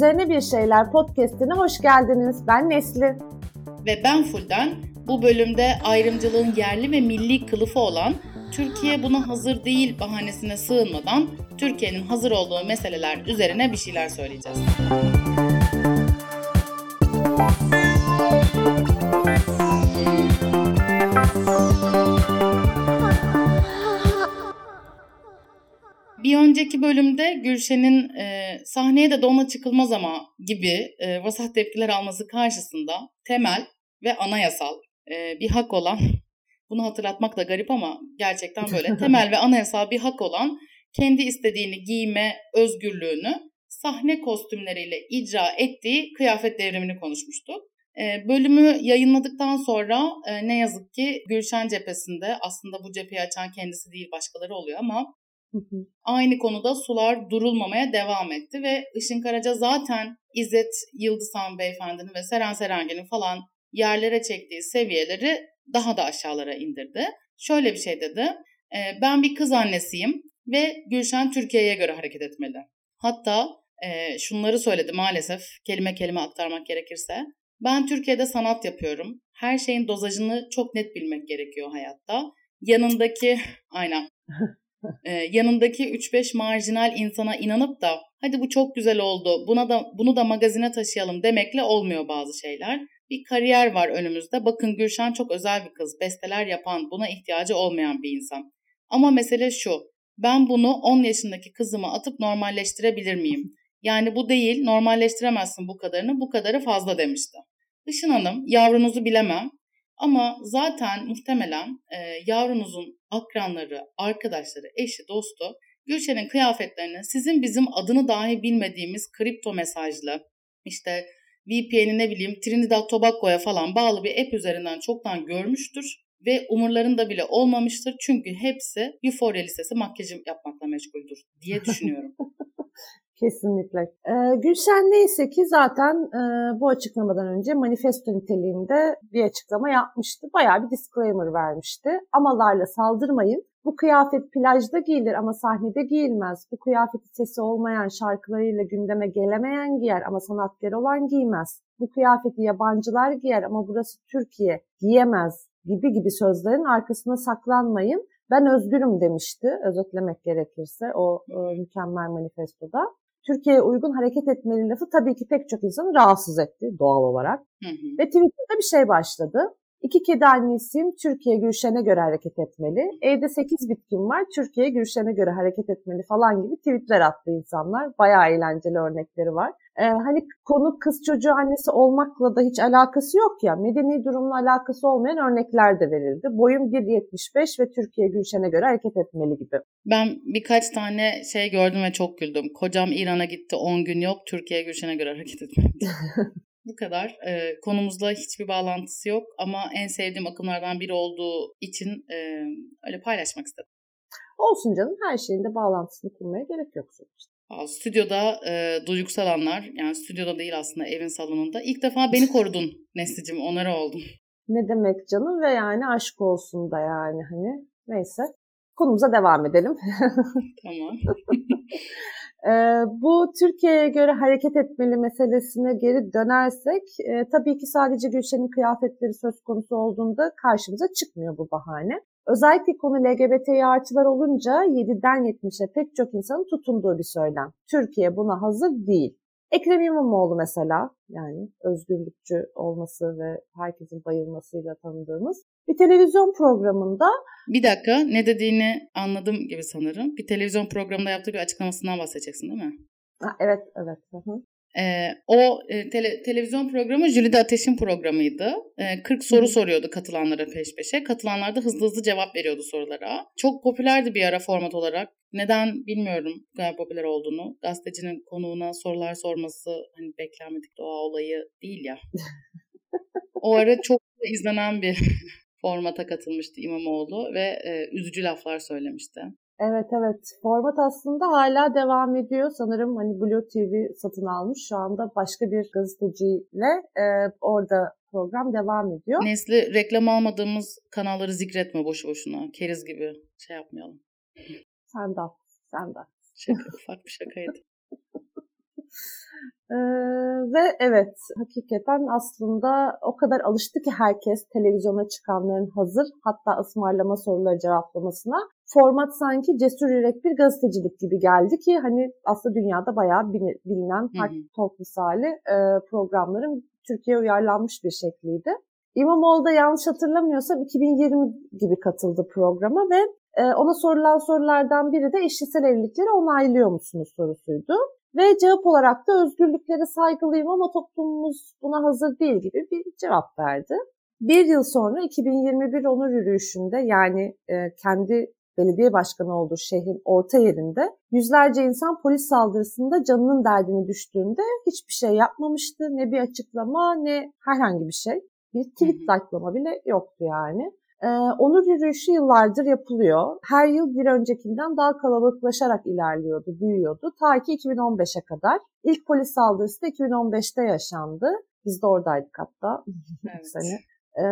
Üzerine Bir Şeyler podcastine hoş geldiniz. Ben Nesli. Ve ben Fulden. Bu bölümde ayrımcılığın yerli ve milli kılıfı olan Türkiye buna hazır değil bahanesine sığınmadan Türkiye'nin hazır olduğu meseleler üzerine bir şeyler söyleyeceğiz. Bir önceki bölümde Gülşen'in e, sahneye de dona çıkılmaz ama gibi e, vasat tepkiler alması karşısında temel ve anayasal e, bir hak olan, bunu hatırlatmak da garip ama gerçekten böyle temel ve anayasal bir hak olan kendi istediğini giyme özgürlüğünü sahne kostümleriyle icra ettiği kıyafet devrimini konuşmuştuk. E, bölümü yayınladıktan sonra e, ne yazık ki Gülşen cephesinde aslında bu cepheyi açan kendisi değil başkaları oluyor ama Aynı konuda sular durulmamaya devam etti ve Işın Karaca zaten İzzet Yıldızhan beyefendinin ve Seren Serengil'in falan yerlere çektiği seviyeleri daha da aşağılara indirdi. Şöyle bir şey dedi. E, ben bir kız annesiyim ve Gülşen Türkiye'ye göre hareket etmeli. Hatta e, şunları söyledi maalesef kelime kelime aktarmak gerekirse. Ben Türkiye'de sanat yapıyorum. Her şeyin dozajını çok net bilmek gerekiyor hayatta. Yanındaki aynen ee, yanındaki 3-5 marjinal insana inanıp da hadi bu çok güzel oldu buna da bunu da magazine taşıyalım demekle olmuyor bazı şeyler. Bir kariyer var önümüzde. Bakın Gülşen çok özel bir kız. Besteler yapan, buna ihtiyacı olmayan bir insan. Ama mesele şu. Ben bunu 10 yaşındaki kızıma atıp normalleştirebilir miyim? Yani bu değil, normalleştiremezsin bu kadarını, bu kadarı fazla demişti. Işın Hanım, yavrunuzu bilemem ama zaten muhtemelen e, yavrunuzun akranları, arkadaşları, eşi, dostu Gülşen'in kıyafetlerini sizin bizim adını dahi bilmediğimiz kripto mesajlı, işte VPN'i ne bileyim Trinidad Tobago'ya falan bağlı bir app üzerinden çoktan görmüştür ve umurlarında bile olmamıştır. Çünkü hepsi Euphoria Lisesi makyajı yapmakla meşguldür diye düşünüyorum. Kesinlikle. Ee, Gülşen neyse ki zaten e, bu açıklamadan önce manifesto niteliğinde bir açıklama yapmıştı. Bayağı bir disclaimer vermişti. Amalarla saldırmayın. Bu kıyafet plajda giyilir ama sahnede giyilmez. Bu kıyafeti sesi olmayan şarkılarıyla gündeme gelemeyen giyer ama sanatkar olan giymez. Bu kıyafeti yabancılar giyer ama burası Türkiye giyemez gibi gibi sözlerin arkasına saklanmayın. Ben özgürüm demişti özetlemek gerekirse o e, mükemmel manifestoda. Türkiye'ye uygun hareket etmeli lafı tabii ki pek çok insanı rahatsız etti doğal olarak. Hı hı. Ve Twitter'da bir şey başladı. İki kedi annesiyim, Türkiye Gülşen'e göre hareket etmeli. Evde sekiz bitkim var, Türkiye Gülşen'e göre hareket etmeli falan gibi tweetler attı insanlar. Bayağı eğlenceli örnekleri var. Ee, hani konu kız çocuğu annesi olmakla da hiç alakası yok ya. Medeni durumla alakası olmayan örnekler de verildi. Boyum 1.75 ve Türkiye Gülşen'e göre hareket etmeli gibi. Ben birkaç tane şey gördüm ve çok güldüm. Kocam İran'a gitti 10 gün yok, Türkiye Gülşen'e göre hareket etmeli. Bu kadar. E, konumuzla hiçbir bağlantısı yok ama en sevdiğim akımlardan biri olduğu için e, öyle paylaşmak istedim. Olsun canım her şeyin de bağlantısını kurmaya gerek yok sonuçta. Stüdyoda e, duygusal anlar, yani stüdyoda değil aslında evin salonunda. İlk defa beni korudun Nesli'cim, onları oldum. Ne demek canım ve yani aşk olsun da yani hani. Neyse. Konumuza devam edelim. tamam. E, bu Türkiye'ye göre hareket etmeli meselesine geri dönersek e, tabii ki sadece Gülşen'in kıyafetleri söz konusu olduğunda karşımıza çıkmıyor bu bahane. Özellikle konu LGBTİ artılar olunca 7'den 70'e pek çok insanın tutunduğu bir söylem. Türkiye buna hazır değil. Ekrem İmamoğlu mesela yani özgürlükçü olması ve herkesin bayılmasıyla tanıdığımız bir televizyon programında bir dakika ne dediğini anladım gibi sanırım. Bir televizyon programında yaptığı bir açıklamasından bahsedeceksin değil mi? Ha, evet, evet. Hı Ee, o e, tele, televizyon programı Jülide Ateş'in programıydı. Ee, 40 soru soruyordu katılanlara peş peşe. Katılanlar da hızlı hızlı cevap veriyordu sorulara. Çok popülerdi bir ara format olarak. Neden bilmiyorum bu kadar popüler olduğunu. Gazetecinin konuğuna sorular sorması hani beklenmedik doğa olayı değil ya. o ara çok izlenen bir formata katılmıştı İmamoğlu ve e, üzücü laflar söylemişti. Evet evet. Format aslında hala devam ediyor. Sanırım hani Blue TV satın almış. Şu anda başka bir gazeteciyle e, orada program devam ediyor. Nesli reklam almadığımız kanalları zikretme boşu boşuna. Keriz gibi şey yapmayalım. Sen de Sen de Şaka, ufak bir şakaydı. Ee, ve evet hakikaten aslında o kadar alıştı ki herkes televizyona çıkanların hazır hatta ısmarlama soruları cevaplamasına. Format sanki cesur yürek bir gazetecilik gibi geldi ki hani aslında dünyada bayağı bilinen Hard Talk misali e, programların Türkiye'ye uyarlanmış bir şekliydi. İmamoğlu da yanlış hatırlamıyorsam 2020 gibi katıldı programa ve e, ona sorulan sorulardan biri de eşcinsel evlilikleri onaylıyor musunuz sorusuydu. Ve cevap olarak da özgürlüklere saygılıyım ama toplumumuz buna hazır değil gibi bir cevap verdi. Bir yıl sonra 2021 onur yürüyüşünde yani e, kendi belediye başkanı olduğu şehrin orta yerinde yüzlerce insan polis saldırısında canının derdini düştüğünde hiçbir şey yapmamıştı. Ne bir açıklama ne herhangi bir şey. Bir tweet like'lama bile yoktu yani. Ee, onur yürüyüşü yıllardır yapılıyor. Her yıl bir öncekinden daha kalabalıklaşarak ilerliyordu, büyüyordu. Ta ki 2015'e kadar. İlk polis saldırısı da 2015'te yaşandı. Biz de oradaydık hatta. Evet. sene. Ee,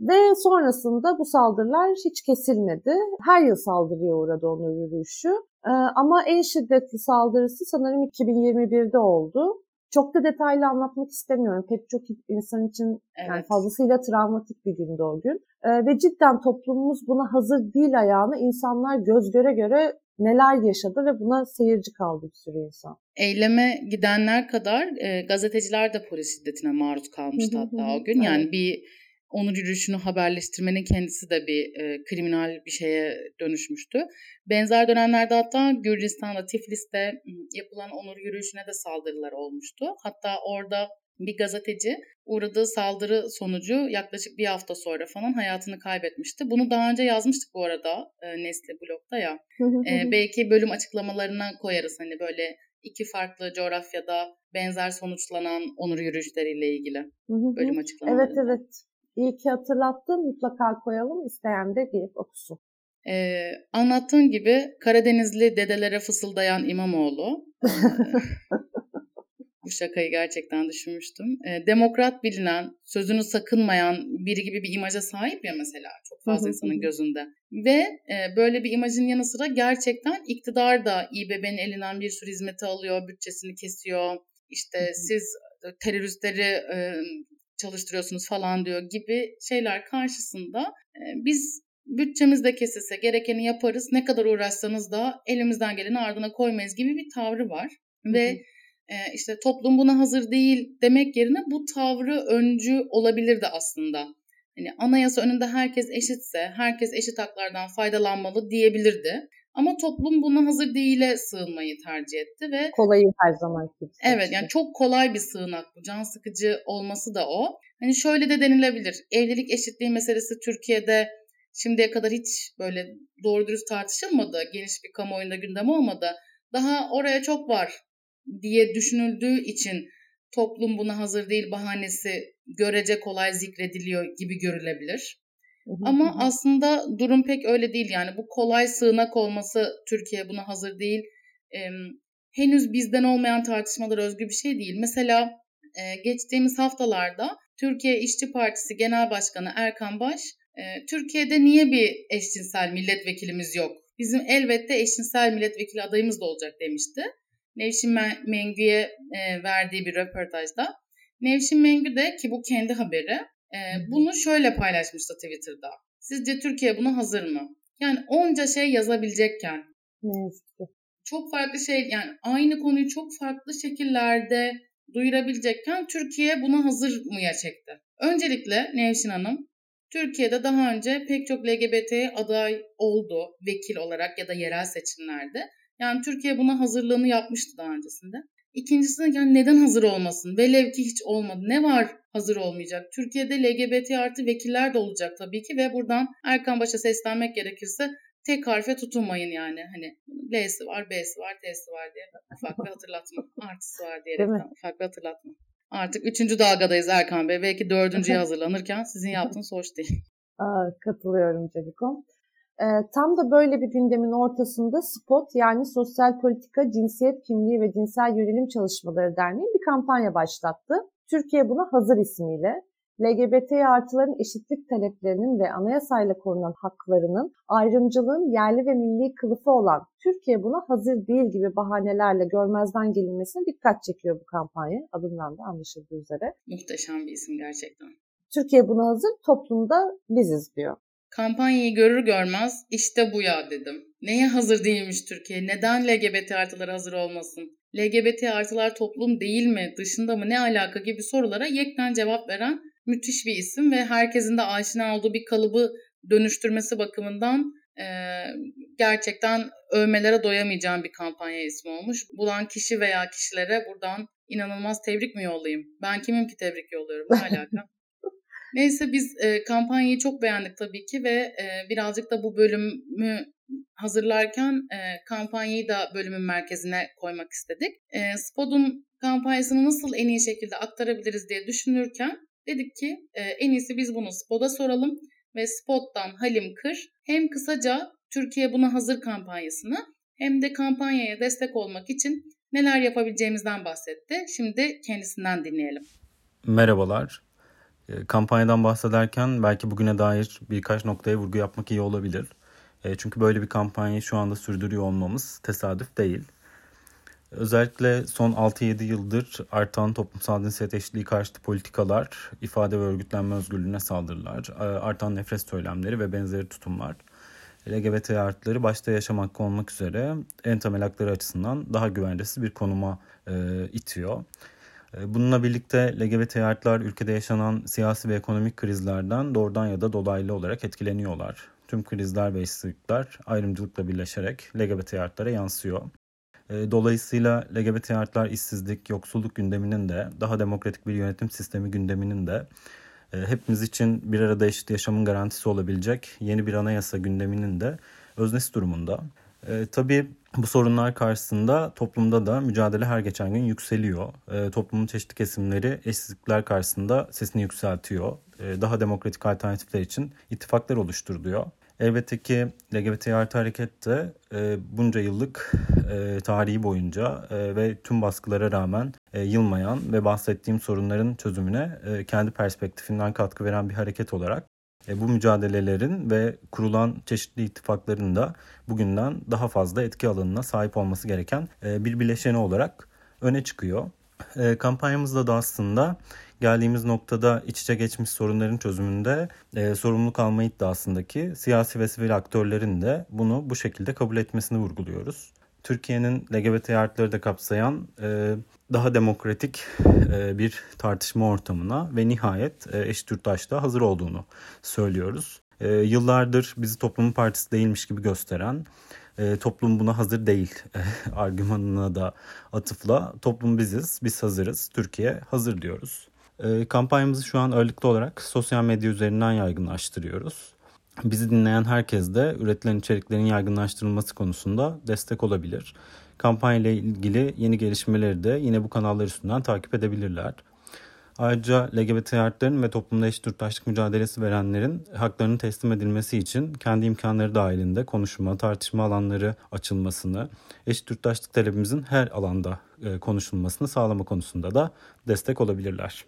ve sonrasında bu saldırılar hiç kesilmedi. Her yıl saldırıya uğradı onur yürüyüşü. Ee, ama en şiddetli saldırısı sanırım 2021'de oldu. Çok da detaylı anlatmak istemiyorum. Pek çok insan için evet. yani fazlasıyla travmatik bir gündü o gün. Ee, ve cidden toplumumuz buna hazır değil ayağını insanlar göz göre göre neler yaşadı ve buna seyirci kaldı bir sürü insan. Eyleme gidenler kadar e, gazeteciler de polis şiddetine maruz kalmıştı hatta o gün. Yani bir onur yürüyüşünü haberleştirmenin kendisi de bir e, kriminal bir şeye dönüşmüştü. Benzer dönemlerde hatta Gürcistan'da, Tiflis'te yapılan onur yürüyüşüne de saldırılar olmuştu. Hatta orada bir gazeteci uğradığı saldırı sonucu yaklaşık bir hafta sonra falan hayatını kaybetmişti. Bunu daha önce yazmıştık bu arada e, Nesli blogda ya. e, belki bölüm açıklamalarına koyarız hani böyle iki farklı coğrafyada benzer sonuçlanan onur yürüyüşleriyle ilgili bölüm açıklamaları. Evet evet. İyi ki hatırlattın. Mutlaka koyalım. İsteyen de gelip okusun. Ee, anlattığın gibi Karadenizli dedelere fısıldayan İmamoğlu. bu şakayı gerçekten düşünmüştüm. E, demokrat bilinen, sözünü sakınmayan biri gibi bir imaja sahip ya mesela çok fazla insanın gözünde. Ve e, böyle bir imajın yanı sıra gerçekten iktidar da İBB'nin elinden bir sürü hizmeti alıyor, bütçesini kesiyor. İşte siz teröristleri e, çalıştırıyorsunuz falan diyor gibi şeyler karşısında e, biz bütçemizde kesilse gerekeni yaparız. Ne kadar uğraşsanız da elimizden geleni ardına koymayız gibi bir tavrı var. Hı hı. Ve e, işte toplum buna hazır değil demek yerine bu tavrı öncü olabilirdi aslında. Hani anayasa önünde herkes eşitse, herkes eşit haklardan faydalanmalı diyebilirdi. Ama toplum buna hazır değile sığınmayı tercih etti ve kolayı her zaman gibi. Evet yani çok kolay bir sığınak bu. Can sıkıcı olması da o. Hani şöyle de denilebilir. Evlilik eşitliği meselesi Türkiye'de şimdiye kadar hiç böyle doğru dürüst tartışılmadı. Geniş bir kamuoyunda gündem olmadı. Daha oraya çok var diye düşünüldüğü için toplum buna hazır değil bahanesi görece kolay zikrediliyor gibi görülebilir. Ama aslında durum pek öyle değil yani bu kolay sığınak olması Türkiye buna hazır değil. Ee, henüz bizden olmayan tartışmalar özgü bir şey değil. Mesela e, geçtiğimiz haftalarda Türkiye İşçi Partisi Genel Başkanı Erkan Baş, e, Türkiye'de niye bir eşcinsel milletvekilimiz yok? Bizim elbette eşcinsel milletvekili adayımız da olacak demişti. Nevşin Mengü'ye e, verdiği bir röportajda. Nevşin Mengü de ki bu kendi haberi e, bunu şöyle paylaşmıştı Twitter'da. Sizce Türkiye buna hazır mı? Yani onca şey yazabilecekken. Ne Çok farklı şey yani aynı konuyu çok farklı şekillerde duyurabilecekken Türkiye buna hazır mıya çekti. Öncelikle Nevşin Hanım Türkiye'de daha önce pek çok LGBT aday oldu vekil olarak ya da yerel seçimlerde. Yani Türkiye buna hazırlığını yapmıştı daha öncesinde. İkincisi yani neden hazır olmasın? Velev ki hiç olmadı. Ne var hazır olmayacak? Türkiye'de LGBT artı vekiller de olacak tabii ki ve buradan Erkan Baş'a seslenmek gerekirse tek harfe tutunmayın yani. Hani L'si var, B'si var, T'si var diye ufak bir hatırlatma. Artısı var diye ufak bir hatırlatma. Artık üçüncü dalgadayız Erkan Bey. Belki dördüncüye hazırlanırken sizin yaptığınız hoş değil. Aa, katılıyorum Cevikom. E, tam da böyle bir gündemin ortasında SPOT yani Sosyal Politika, Cinsiyet Kimliği ve Cinsel Yönelim Çalışmaları Derneği bir kampanya başlattı. Türkiye buna hazır ismiyle. LGBT artıların eşitlik taleplerinin ve anayasayla korunan haklarının ayrımcılığın yerli ve milli kılıfı olan Türkiye buna hazır değil gibi bahanelerle görmezden gelinmesine dikkat çekiyor bu kampanya. Adından da anlaşıldığı üzere. Muhteşem bir isim gerçekten. Türkiye buna hazır, toplumda biziz diyor. Kampanyayı görür görmez işte bu ya dedim. Neye hazır değilmiş Türkiye? Neden LGBT artıları hazır olmasın? LGBT artılar toplum değil mi, dışında mı, ne alaka gibi sorulara yekten cevap veren müthiş bir isim ve herkesin de aşina olduğu bir kalıbı dönüştürmesi bakımından e, gerçekten övmelere doyamayacağım bir kampanya ismi olmuş. Bulan kişi veya kişilere buradan inanılmaz tebrik mi yollayayım? Ben kimim ki tebrik yolluyorum? Ne alaka? Neyse biz e, kampanyayı çok beğendik tabii ki ve e, birazcık da bu bölümü hazırlarken e, kampanyayı da bölümün merkezine koymak istedik. E, Spod'un kampanyasını nasıl en iyi şekilde aktarabiliriz diye düşünürken dedik ki e, en iyisi biz bunu Spod'a soralım ve Spot'tan Halim Kır hem kısaca Türkiye buna hazır kampanyasını hem de kampanyaya destek olmak için neler yapabileceğimizden bahsetti. Şimdi kendisinden dinleyelim. Merhabalar. E, kampanyadan bahsederken belki bugüne dair birkaç noktaya vurgu yapmak iyi olabilir. E, çünkü böyle bir kampanyayı şu anda sürdürüyor olmamız tesadüf değil. Özellikle son 6-7 yıldır artan toplumsal cinsiyet eşitliği karşıtı politikalar, ifade ve örgütlenme özgürlüğüne saldırılar, e, artan nefret söylemleri ve benzeri tutumlar LGBT artıları başta yaşam hakkı olmak üzere en temel hakları açısından daha güvencesiz bir konuma e, itiyor. E, bununla birlikte LGBT artılar ülkede yaşanan siyasi ve ekonomik krizlerden doğrudan ya da dolaylı olarak etkileniyorlar. Tüm krizler ve işsizlikler ayrımcılıkla birleşerek LGBT artılara yansıyor. E, dolayısıyla LGBT artılar işsizlik, yoksulluk gündeminin de daha demokratik bir yönetim sistemi gündeminin de e, hepimiz için bir arada eşit yaşamın garantisi olabilecek yeni bir anayasa gündeminin de öznesi durumunda. E, tabii bu sorunlar karşısında toplumda da mücadele her geçen gün yükseliyor. E, toplumun çeşitli kesimleri eşsizlikler karşısında sesini yükseltiyor. E, daha demokratik alternatifler için ittifaklar oluşturuluyor. Elbette ki LGBT artı hareket de e, bunca yıllık e, tarihi boyunca e, ve tüm baskılara rağmen e, yılmayan ve bahsettiğim sorunların çözümüne e, kendi perspektifinden katkı veren bir hareket olarak e, bu mücadelelerin ve kurulan çeşitli ittifakların da bugünden daha fazla etki alanına sahip olması gereken e, bir bileşeni olarak öne çıkıyor. E, kampanyamızda da aslında geldiğimiz noktada iç içe geçmiş sorunların çözümünde e, sorumluluk alma iddiasındaki siyasi ve sivil aktörlerin de bunu bu şekilde kabul etmesini vurguluyoruz. Türkiye'nin LGBT artıları da kapsayan e, daha demokratik e, bir tartışma ortamına ve nihayet e, eşit yurttaşlığa hazır olduğunu söylüyoruz. E, yıllardır bizi toplumun partisi değilmiş gibi gösteren e, toplum buna hazır değil e, argümanına da atıfla toplum biziz, biz hazırız, Türkiye hazır diyoruz. E, kampanyamızı şu an ağırlıklı olarak sosyal medya üzerinden yaygınlaştırıyoruz. Bizi dinleyen herkes de üretilen içeriklerin yaygınlaştırılması konusunda destek olabilir. Kampanya ile ilgili yeni gelişmeleri de yine bu kanallar üstünden takip edebilirler. Ayrıca LGBT artıların ve toplumda eşit yurttaşlık mücadelesi verenlerin haklarının teslim edilmesi için kendi imkanları dahilinde konuşma, tartışma alanları açılmasını, eşit yurttaşlık talebimizin her alanda e, konuşulmasını sağlama konusunda da destek olabilirler.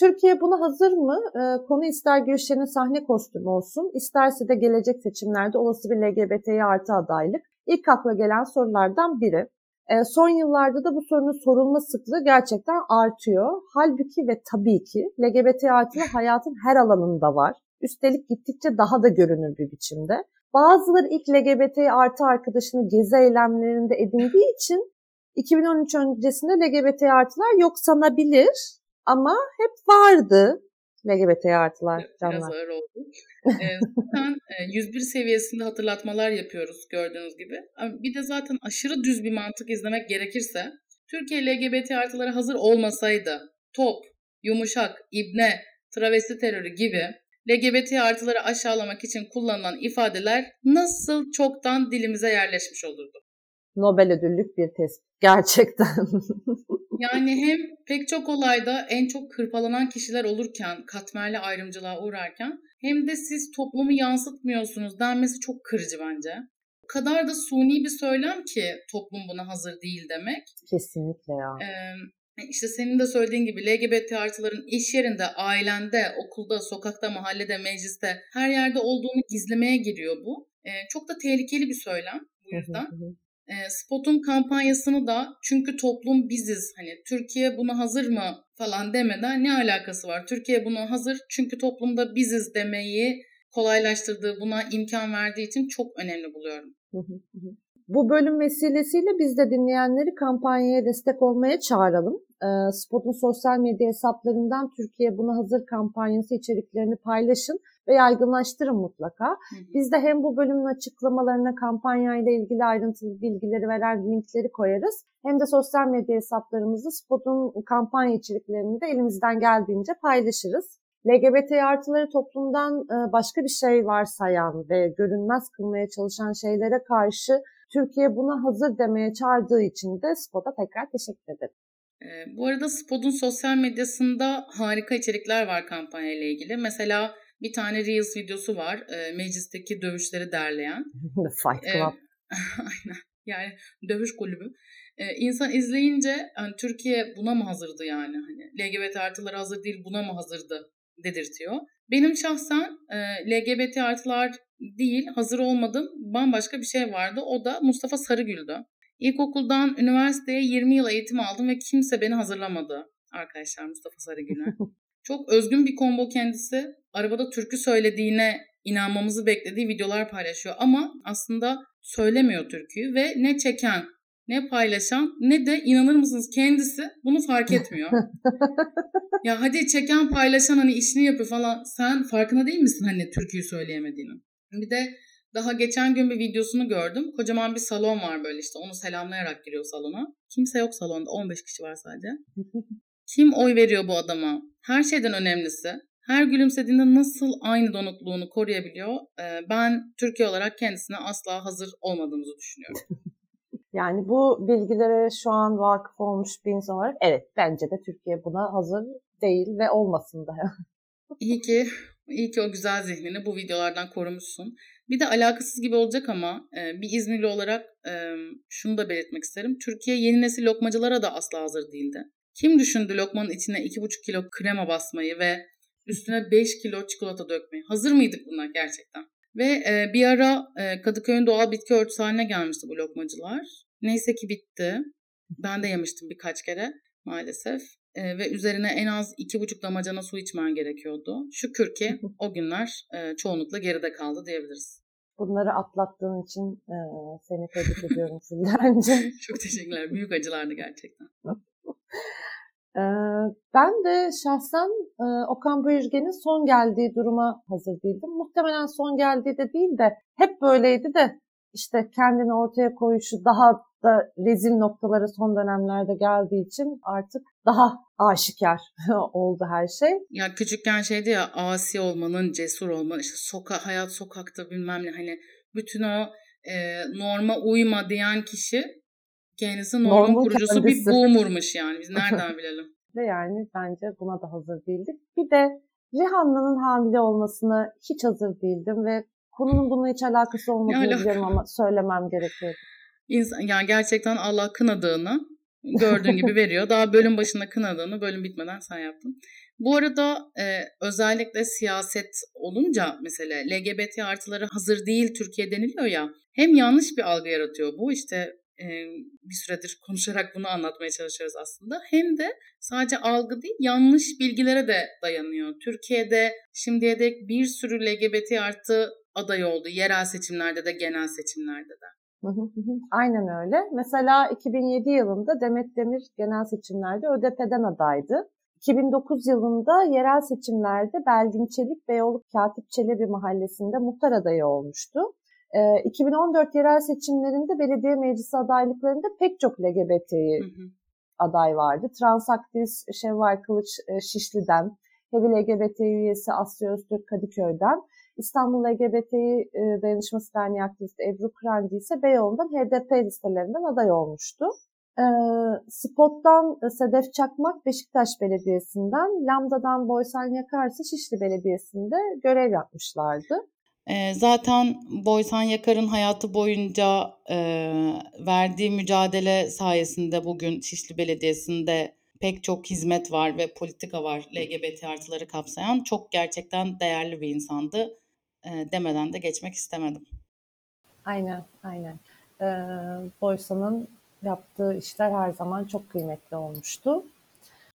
Türkiye buna hazır mı? E, konu ister Gülşen'in sahne kostümü olsun, isterse de gelecek seçimlerde olası bir LGBT'ye artı adaylık. İlk akla gelen sorulardan biri. E, son yıllarda da bu sorunun sorulma sıklığı gerçekten artıyor. Halbuki ve tabii ki LGBT artılar hayatın her alanında var. Üstelik gittikçe daha da görünür bir biçimde. Bazıları ilk LGBT artı arkadaşını gezi eylemlerinde edindiği için 2013 öncesinde LGBT artılar yok sanabilir ama hep vardı LGBT artılar canlar. Biraz ağır oldu. ee, zaten 101 seviyesinde hatırlatmalar yapıyoruz gördüğünüz gibi. Bir de zaten aşırı düz bir mantık izlemek gerekirse Türkiye LGBT artılara hazır olmasaydı top, yumuşak, ibne, travesti terörü gibi LGBT artıları aşağılamak için kullanılan ifadeler nasıl çoktan dilimize yerleşmiş olurdu. Nobel ödüllük bir tespit. Gerçekten. yani hem pek çok olayda en çok hırpalanan kişiler olurken, katmerli ayrımcılığa uğrarken hem de siz toplumu yansıtmıyorsunuz denmesi çok kırıcı bence. O kadar da suni bir söylem ki toplum buna hazır değil demek. Kesinlikle ya. Ee, İşte senin de söylediğin gibi LGBT artıların iş yerinde, ailende, okulda, sokakta, mahallede, mecliste her yerde olduğunu gizlemeye giriyor bu. E, çok da tehlikeli bir söylem bu yüzden. E, Spot'un kampanyasını da çünkü toplum biziz hani Türkiye buna hazır mı falan demeden ne alakası var? Türkiye buna hazır çünkü toplumda biziz demeyi kolaylaştırdığı, buna imkan verdiği için çok önemli buluyorum. Bu bölüm vesilesiyle biz de dinleyenleri kampanyaya destek olmaya çağıralım. Spot'un sosyal medya hesaplarından Türkiye Buna Hazır kampanyası içeriklerini paylaşın ve yaygınlaştırın mutlaka. Hı hı. Biz de hem bu bölümün açıklamalarına kampanyayla ilgili ayrıntılı bilgileri veren linkleri koyarız. Hem de sosyal medya hesaplarımızı Spot'un kampanya içeriklerini de elimizden geldiğince paylaşırız. LGBT artıları toplumdan başka bir şey varsayan ve görünmez kılmaya çalışan şeylere karşı Türkiye buna hazır demeye çağırdığı için de Spot'a tekrar teşekkür ederim. Ee, bu arada Spot'un sosyal medyasında harika içerikler var kampanya ile ilgili. Mesela bir tane Reels videosu var. E, meclisteki dövüşleri derleyen. Fight Club. E, aynen. Yani dövüş kulübü. E, insan izleyince hani Türkiye buna mı hazırdı yani? Hani LGBT artıları hazır değil buna mı hazırdı dedirtiyor. Benim şahsen e, LGBT artılar değil hazır olmadım bambaşka bir şey vardı. O da Mustafa Sarıgül'dü. İlkokuldan üniversiteye 20 yıl eğitim aldım ve kimse beni hazırlamadı arkadaşlar Mustafa Sarıgül'e. Çok özgün bir combo kendisi. Arabada türkü söylediğine inanmamızı beklediği videolar paylaşıyor ama aslında söylemiyor türküyü ve ne çeken ne paylaşan ne de inanır mısınız kendisi bunu fark etmiyor. ya hadi çeken paylaşan hani işini yapıyor falan sen farkında değil misin hani türküyü söyleyemediğini? Bir de daha geçen gün bir videosunu gördüm. Kocaman bir salon var böyle işte onu selamlayarak giriyor salona. Kimse yok salonda 15 kişi var sadece. Kim oy veriyor bu adama? Her şeyden önemlisi her gülümsediğinde nasıl aynı donukluğunu koruyabiliyor? Ben Türkiye olarak kendisine asla hazır olmadığımızı düşünüyorum. Yani bu bilgilere şu an vakıf olmuş bir insan olarak evet bence de Türkiye buna hazır değil ve olmasın da. İyi ki, iyi ki o güzel zihnini bu videolardan korumuşsun. Bir de alakasız gibi olacak ama bir İzmirli olarak şunu da belirtmek isterim. Türkiye yeni nesil lokmacılara da asla hazır değildi. Kim düşündü lokmanın içine 2,5 kilo krema basmayı ve üstüne 5 kilo çikolata dökmeyi? Hazır mıydık buna gerçekten? Ve e, bir ara e, Kadıköy'ün doğal bitki örtüsü haline gelmişti bu lokmacılar. Neyse ki bitti. Ben de yemiştim birkaç kere maalesef. E, ve üzerine en az iki buçuk damacana su içmen gerekiyordu. Şükür ki o günler e, çoğunlukla geride kaldı diyebiliriz. Bunları atlattığın için e, seni tebrik ediyorum Fullencim. Çok teşekkürler. Büyük acılardı gerçekten. Ben de şahsen Okan Bayülgen'in son geldiği duruma hazır değildim. Muhtemelen son geldiği de değil de hep böyleydi de işte kendini ortaya koyuşu daha da rezil noktalara son dönemlerde geldiği için artık daha aşikar oldu her şey. Ya küçükken şeydi ya asi olmanın, cesur olmanın, işte soka, hayat sokakta bilmem ne hani bütün o e, norma uyma diyen kişi kendisi normal Normal kurucusu kendisi. bir boomer'mış yani. Biz nereden bilelim? Ve yani bence buna da hazır değildik. Bir de Rihanna'nın hamile olmasına hiç hazır değildim ve konunun bununla hiç alakası olmadığını biliyorum ama söylemem gerekiyor. İnsan, yani gerçekten Allah kınadığını gördüğün gibi veriyor. Daha bölüm başında kınadığını bölüm bitmeden sen yaptın. Bu arada e, özellikle siyaset olunca mesela LGBT artıları hazır değil Türkiye deniliyor ya hem yanlış bir algı yaratıyor bu işte bir süredir konuşarak bunu anlatmaya çalışıyoruz aslında. Hem de sadece algı değil yanlış bilgilere de dayanıyor. Türkiye'de şimdiye dek bir sürü LGBT artı aday oldu. Yerel seçimlerde de genel seçimlerde de. Aynen öyle. Mesela 2007 yılında Demet Demir genel seçimlerde ÖDP'den adaydı. 2009 yılında yerel seçimlerde Belgin Çelik Beyoğlu Katip Çelebi mahallesinde muhtar adayı olmuştu. 2014 ee, yerel seçimlerinde belediye meclisi adaylıklarında pek çok LGBT aday vardı. Transaktivist Şevval Kılıç e, Şişli'den, Hevi LGBT üyesi Asya Öztürk Kadıköy'den, İstanbul LGBT e, Dayanışması Derneği aktivisti Ebru Kırancı ise Beyoğlu'ndan HDP listelerinden aday olmuştu. E, Spot'tan Sedef Çakmak Beşiktaş Belediyesi'nden, Lambda'dan Boysan Yakarsı Şişli Belediyesi'nde görev yapmışlardı. E, zaten Boysan Yakar'ın hayatı boyunca e, verdiği mücadele sayesinde bugün Şişli Belediyesi'nde pek çok hizmet var ve politika var LGBT artıları kapsayan. Çok gerçekten değerli bir insandı. E, demeden de geçmek istemedim. Aynen, aynen. Ee, Boysa'nın yaptığı işler her zaman çok kıymetli olmuştu.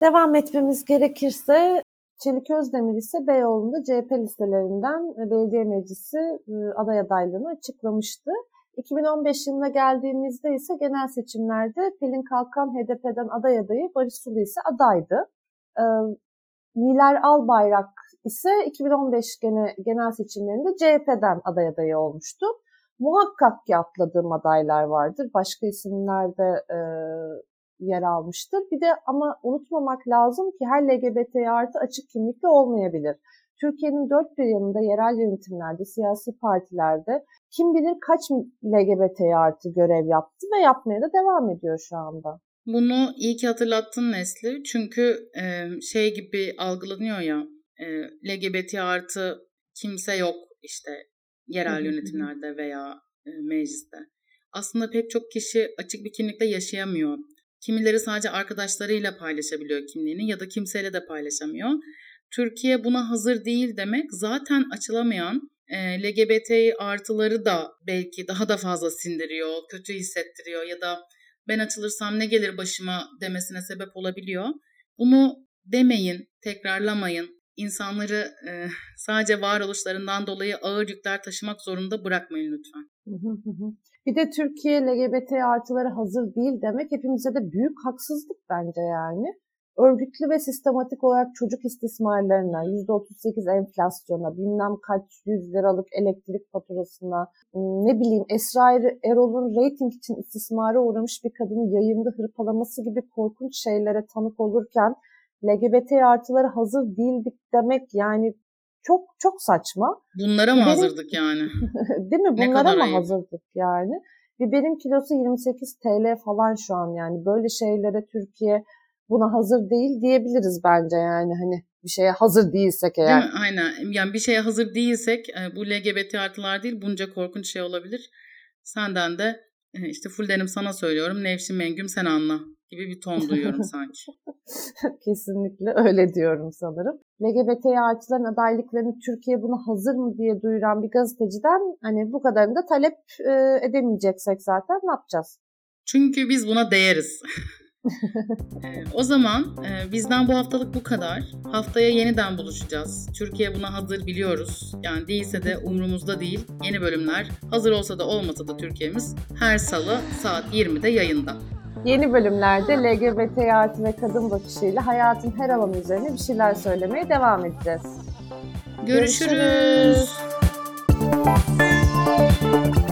Devam etmemiz gerekirse Çelik Özdemir ise Beyoğlu'nda CHP listelerinden belediye meclisi e, aday adaylığını açıklamıştı. 2015 yılına geldiğimizde ise genel seçimlerde Pelin Kalkan HDP'den aday adayı, Barış Sulu ise adaydı. Ee, Niler Albayrak ise 2015 gene, genel seçimlerinde CHP'den aday adayı olmuştu. Muhakkak ki atladığım adaylar vardır. Başka isimler de e, yer almıştır. Bir de ama unutmamak lazım ki her LGBT artı açık kimlikli olmayabilir. Türkiye'nin dört bir yanında yerel yönetimlerde, siyasi partilerde kim bilir kaç LGBT artı görev yaptı ve yapmaya da devam ediyor şu anda. Bunu iyi ki hatırlattın Nesli. Çünkü e, şey gibi algılanıyor ya e, LGBT artı kimse yok işte yerel yönetimlerde veya e, mecliste. Aslında pek çok kişi açık bir kimlikte yaşayamıyor. Kimileri sadece arkadaşlarıyla paylaşabiliyor kimliğini ya da kimseyle de paylaşamıyor. Türkiye buna hazır değil demek zaten açılamayan e, LGBT artıları da belki daha da fazla sindiriyor, kötü hissettiriyor ya da ben açılırsam ne gelir başıma demesine sebep olabiliyor. Bunu demeyin, tekrarlamayın. İnsanları e, sadece varoluşlarından dolayı ağır yükler taşımak zorunda bırakmayın lütfen. Bir de Türkiye LGBT artıları hazır değil demek hepimize de büyük haksızlık bence yani. Örgütlü ve sistematik olarak çocuk istismarlarına, %38 enflasyona, bilmem kaç yüz liralık elektrik faturasına, ne bileyim Esra Erol'un reyting için istismara uğramış bir kadını yayında hırpalaması gibi korkunç şeylere tanık olurken LGBT artıları hazır değildik demek yani çok çok saçma. Bunlara mı benim, hazırdık yani? değil mi? Bunlara mı ayıp. hazırdık yani? Biberin kilosu 28 TL falan şu an yani böyle şeylere Türkiye buna hazır değil diyebiliriz bence yani hani bir şeye hazır değilsek eğer. Değil mi? Aynen. Yani bir şeye hazır değilsek e, bu LGBT artılar değil bunca korkunç şey olabilir. Senden de e, işte full denim sana söylüyorum Nevşin Mengüm sen anla gibi bir ton duyuyorum sanki. Kesinlikle öyle diyorum sanırım. LGBT artıların adaylıklarını Türkiye buna hazır mı diye duyuran bir gazeteciden hani bu kadarını da talep e, edemeyeceksek zaten ne yapacağız? Çünkü biz buna değeriz. o zaman e, bizden bu haftalık bu kadar. Haftaya yeniden buluşacağız. Türkiye buna hazır biliyoruz. Yani değilse de umrumuzda değil. Yeni bölümler hazır olsa da olmasa da Türkiye'miz her salı saat 20'de yayında. Yeni bölümlerde LGBT artı ve kadın bakışıyla hayatın her alanı üzerine bir şeyler söylemeye devam edeceğiz. Görüşürüz. Görüşürüz.